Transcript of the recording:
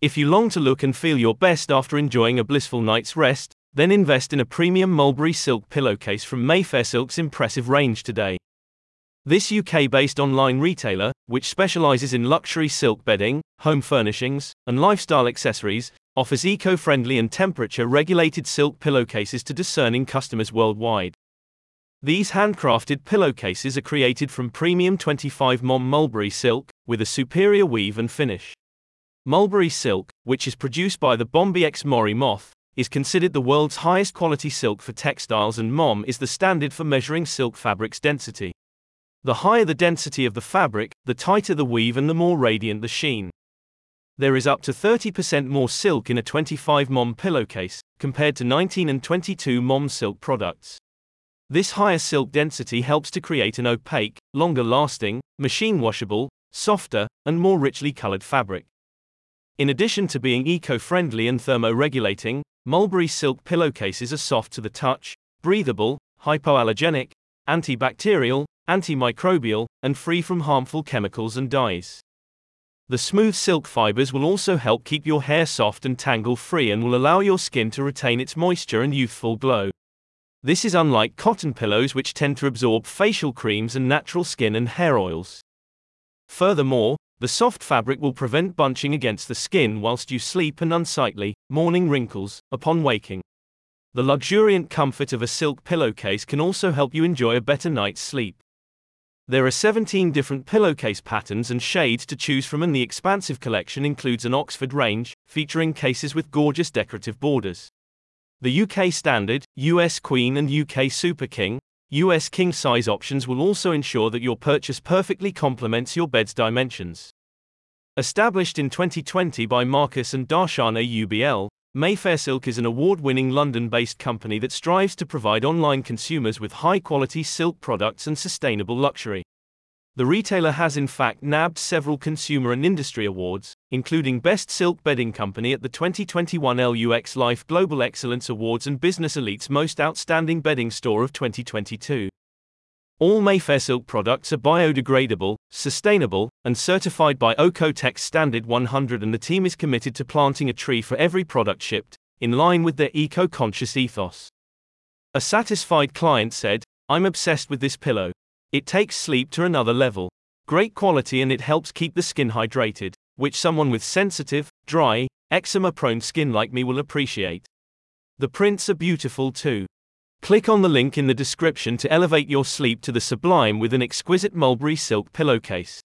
If you long to look and feel your best after enjoying a blissful night's rest, then invest in a premium mulberry silk pillowcase from Mayfair Silk's impressive range today. This UK based online retailer, which specializes in luxury silk bedding, home furnishings, and lifestyle accessories, offers eco friendly and temperature regulated silk pillowcases to discerning customers worldwide. These handcrafted pillowcases are created from premium 25 mom mulberry silk, with a superior weave and finish. Mulberry silk, which is produced by the Bombyx Mori moth, is considered the world's highest quality silk for textiles and mom is the standard for measuring silk fabric's density. The higher the density of the fabric, the tighter the weave and the more radiant the sheen. There is up to 30% more silk in a 25 mom pillowcase, compared to 19 and 22 mom silk products. This higher silk density helps to create an opaque, longer lasting, machine washable, softer, and more richly colored fabric. In addition to being eco-friendly and thermoregulating, mulberry silk pillowcases are soft to the touch, breathable, hypoallergenic, antibacterial, antimicrobial, and free from harmful chemicals and dyes. The smooth silk fibers will also help keep your hair soft and tangle free and will allow your skin to retain its moisture and youthful glow. This is unlike cotton pillows which tend to absorb facial creams and natural skin and hair oils. Furthermore, the soft fabric will prevent bunching against the skin whilst you sleep and unsightly, morning wrinkles, upon waking. The luxuriant comfort of a silk pillowcase can also help you enjoy a better night's sleep. There are 17 different pillowcase patterns and shades to choose from, and the expansive collection includes an Oxford range, featuring cases with gorgeous decorative borders. The UK Standard, US Queen, and UK Super King, US king size options will also ensure that your purchase perfectly complements your bed's dimensions. Established in 2020 by Marcus and Darshana UBL, Mayfair Silk is an award winning London based company that strives to provide online consumers with high quality silk products and sustainable luxury. The retailer has in fact nabbed several consumer and industry awards, including Best Silk Bedding Company at the 2021 LUX Life Global Excellence Awards and Business Elite's Most Outstanding Bedding Store of 2022. All Mayfair Silk products are biodegradable, sustainable, and certified by Oeko-Tex Standard 100 and the team is committed to planting a tree for every product shipped, in line with their eco-conscious ethos. A satisfied client said, I'm obsessed with this pillow. It takes sleep to another level. Great quality and it helps keep the skin hydrated, which someone with sensitive, dry, eczema prone skin like me will appreciate. The prints are beautiful too. Click on the link in the description to elevate your sleep to the sublime with an exquisite mulberry silk pillowcase.